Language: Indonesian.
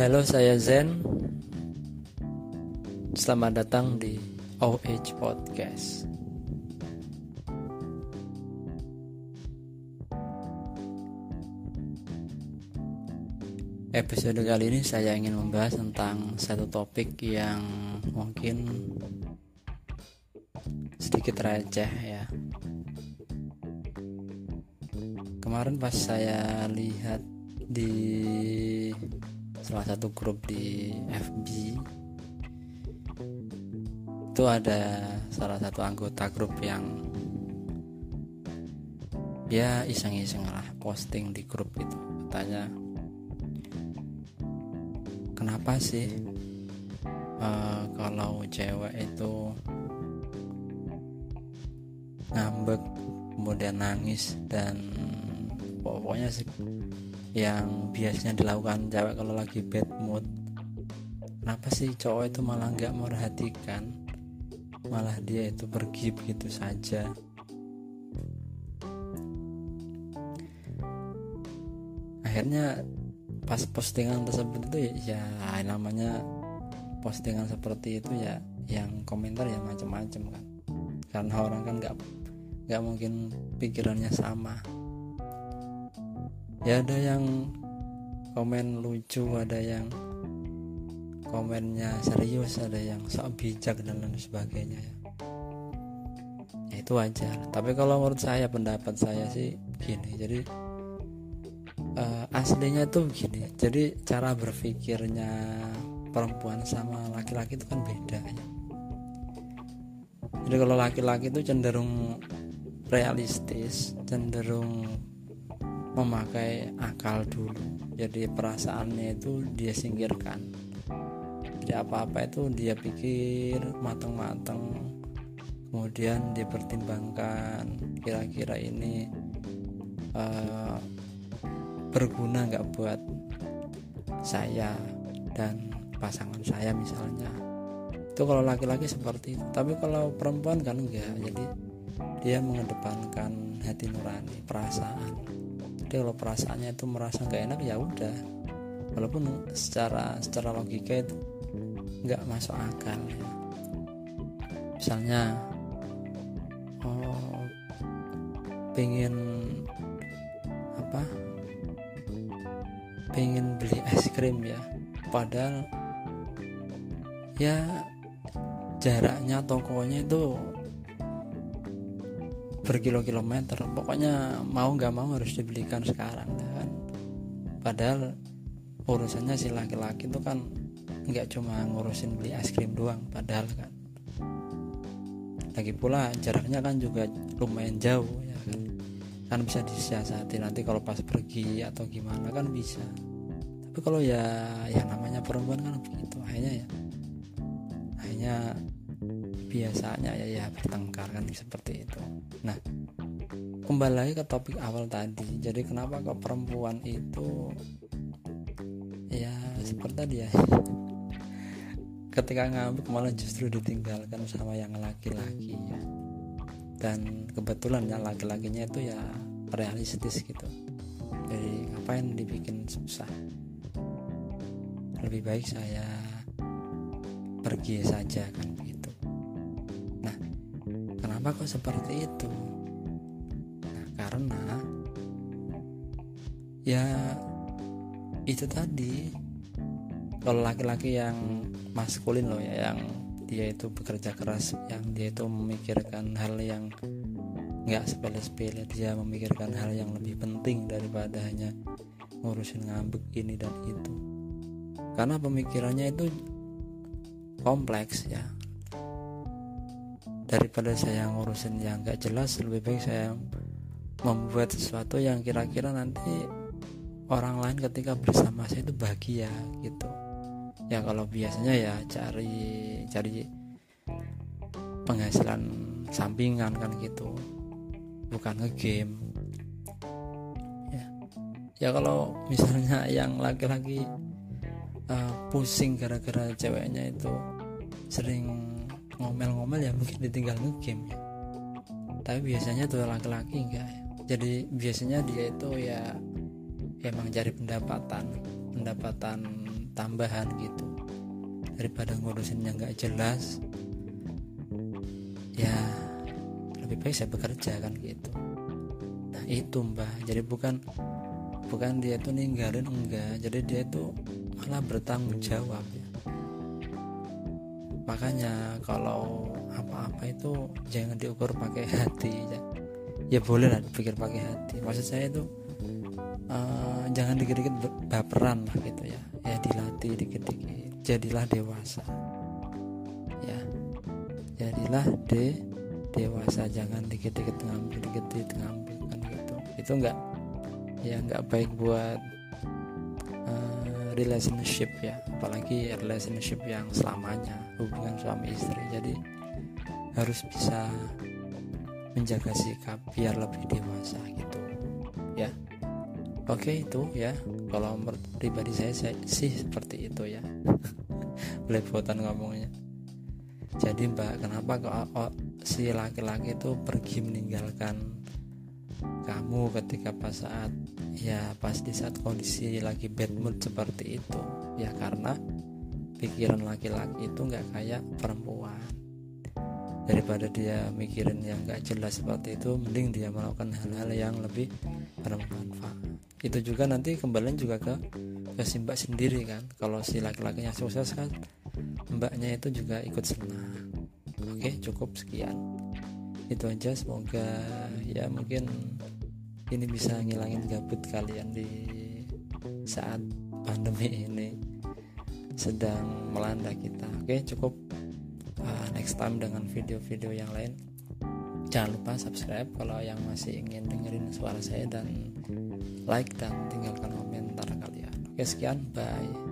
Halo, saya Zen. Selamat datang di OH Podcast. Episode kali ini saya ingin membahas tentang satu topik yang mungkin sedikit receh ya. Kemarin pas saya lihat di salah satu grup di FB itu ada salah satu anggota grup yang ya iseng-iseng lah posting di grup itu. Katanya kenapa sih uh, kalau cewek itu ngambek kemudian nangis dan pokoknya sih yang biasanya dilakukan cewek kalau lagi bad mood. Kenapa sih cowok itu malah nggak merhatikan malah dia itu pergi begitu saja. Akhirnya pas postingan tersebut itu ya, ya namanya postingan seperti itu ya yang komentar ya macam-macam kan. Karena orang kan nggak nggak mungkin pikirannya sama ya ada yang komen lucu ada yang komennya serius ada yang sok bijak dan lain sebagainya ya. Ya itu wajar. Tapi kalau menurut saya pendapat saya sih gini. Jadi uh, aslinya tuh begini jadi cara berpikirnya perempuan sama laki-laki itu kan beda ya. Jadi kalau laki-laki itu cenderung realistis cenderung memakai akal dulu. Jadi perasaannya itu dia singkirkan. Jadi apa-apa itu dia pikir matang-matang kemudian dia pertimbangkan kira-kira ini uh, berguna nggak buat saya dan pasangan saya misalnya. Itu kalau laki-laki seperti itu. Tapi kalau perempuan kan enggak jadi dia mengedepankan hati nurani perasaan jadi kalau perasaannya itu merasa nggak enak ya udah. Walaupun secara secara logika itu nggak masuk akal. Ya. misalnya oh pengen apa? Pengen beli es krim ya. Padahal ya jaraknya tokonya itu berkilo-kilometer pokoknya mau nggak mau harus dibelikan sekarang kan. Padahal urusannya si laki-laki itu kan nggak cuma ngurusin beli es krim doang padahal kan. Lagi pula jaraknya kan juga lumayan jauh ya kan. Kan bisa disiasati nanti kalau pas pergi atau gimana kan bisa. Tapi kalau ya yang namanya perempuan kan begitu. Akhirnya ya akhirnya biasanya ya ya bertengkar kan seperti itu. Nah kembali lagi ke topik awal tadi. Jadi kenapa kok perempuan itu ya seperti tadi ya ketika ngambek malah justru ditinggalkan sama yang laki-laki ya. Dan kebetulan ya laki-lakinya itu ya realistis gitu. Jadi ngapain dibikin susah? Lebih baik saya pergi saja kan nah kenapa kok seperti itu? Nah karena ya itu tadi kalau laki-laki yang maskulin loh ya yang dia itu bekerja keras yang dia itu memikirkan hal yang nggak sepele-sepele dia memikirkan hal yang lebih penting daripada hanya ngurusin ngambek ini dan itu. Karena pemikirannya itu kompleks ya daripada saya ngurusin yang nggak jelas lebih baik saya membuat sesuatu yang kira-kira nanti orang lain ketika bersama saya itu bahagia gitu. Ya kalau biasanya ya cari cari penghasilan sampingan kan gitu. Bukan ngegame. Ya. Ya kalau misalnya yang laki-laki uh, pusing gara-gara ceweknya itu sering ngomel-ngomel ya mungkin ditinggal ngegame ya. Tapi biasanya tuh laki-laki enggak ya. Jadi biasanya dia itu ya emang cari pendapatan pendapatan tambahan gitu. Daripada ngurusin yang nggak jelas. Ya lebih baik saya bekerja kan gitu. Nah itu mbak jadi bukan bukan dia tuh ninggalin enggak. Jadi dia tuh malah bertanggung jawab. ya makanya kalau apa-apa itu jangan diukur pakai hati ya ya boleh lah dipikir pakai hati. Maksud saya itu uh, jangan dikit-dikit baperan lah gitu ya. Ya dilatih dikit-dikit jadilah dewasa. Ya jadilah de dewasa. Jangan dikit-dikit ngambil dikit-dikit ngambil kan gitu. Itu enggak ya enggak baik buat relationship ya apalagi relationship yang selamanya hubungan suami istri. Jadi harus bisa menjaga sikap biar lebih dewasa gitu. Ya. Oke itu ya. Kalau pribadi saya, saya sih seperti itu ya. Belepotan ngomongnya. Jadi mbak kenapa kok si laki-laki itu pergi meninggalkan kamu ketika pas saat ya pas di saat kondisi lagi bad mood seperti itu. Ya karena pikiran laki-laki itu nggak kayak perempuan. Daripada dia mikirin yang gak jelas seperti itu mending dia melakukan hal-hal yang lebih bermanfaat. Itu juga nanti kembali juga ke ke si mbak sendiri kan. Kalau si laki-lakinya sukses kan mbaknya itu juga ikut senang. Oke cukup sekian. Itu aja semoga ya mungkin ini bisa ngilangin gabut kalian di saat pandemi ini. Sedang melanda kita. Oke cukup uh, next time dengan video-video yang lain. Jangan lupa subscribe kalau yang masih ingin dengerin suara saya dan like dan tinggalkan komentar kalian. Oke sekian. Bye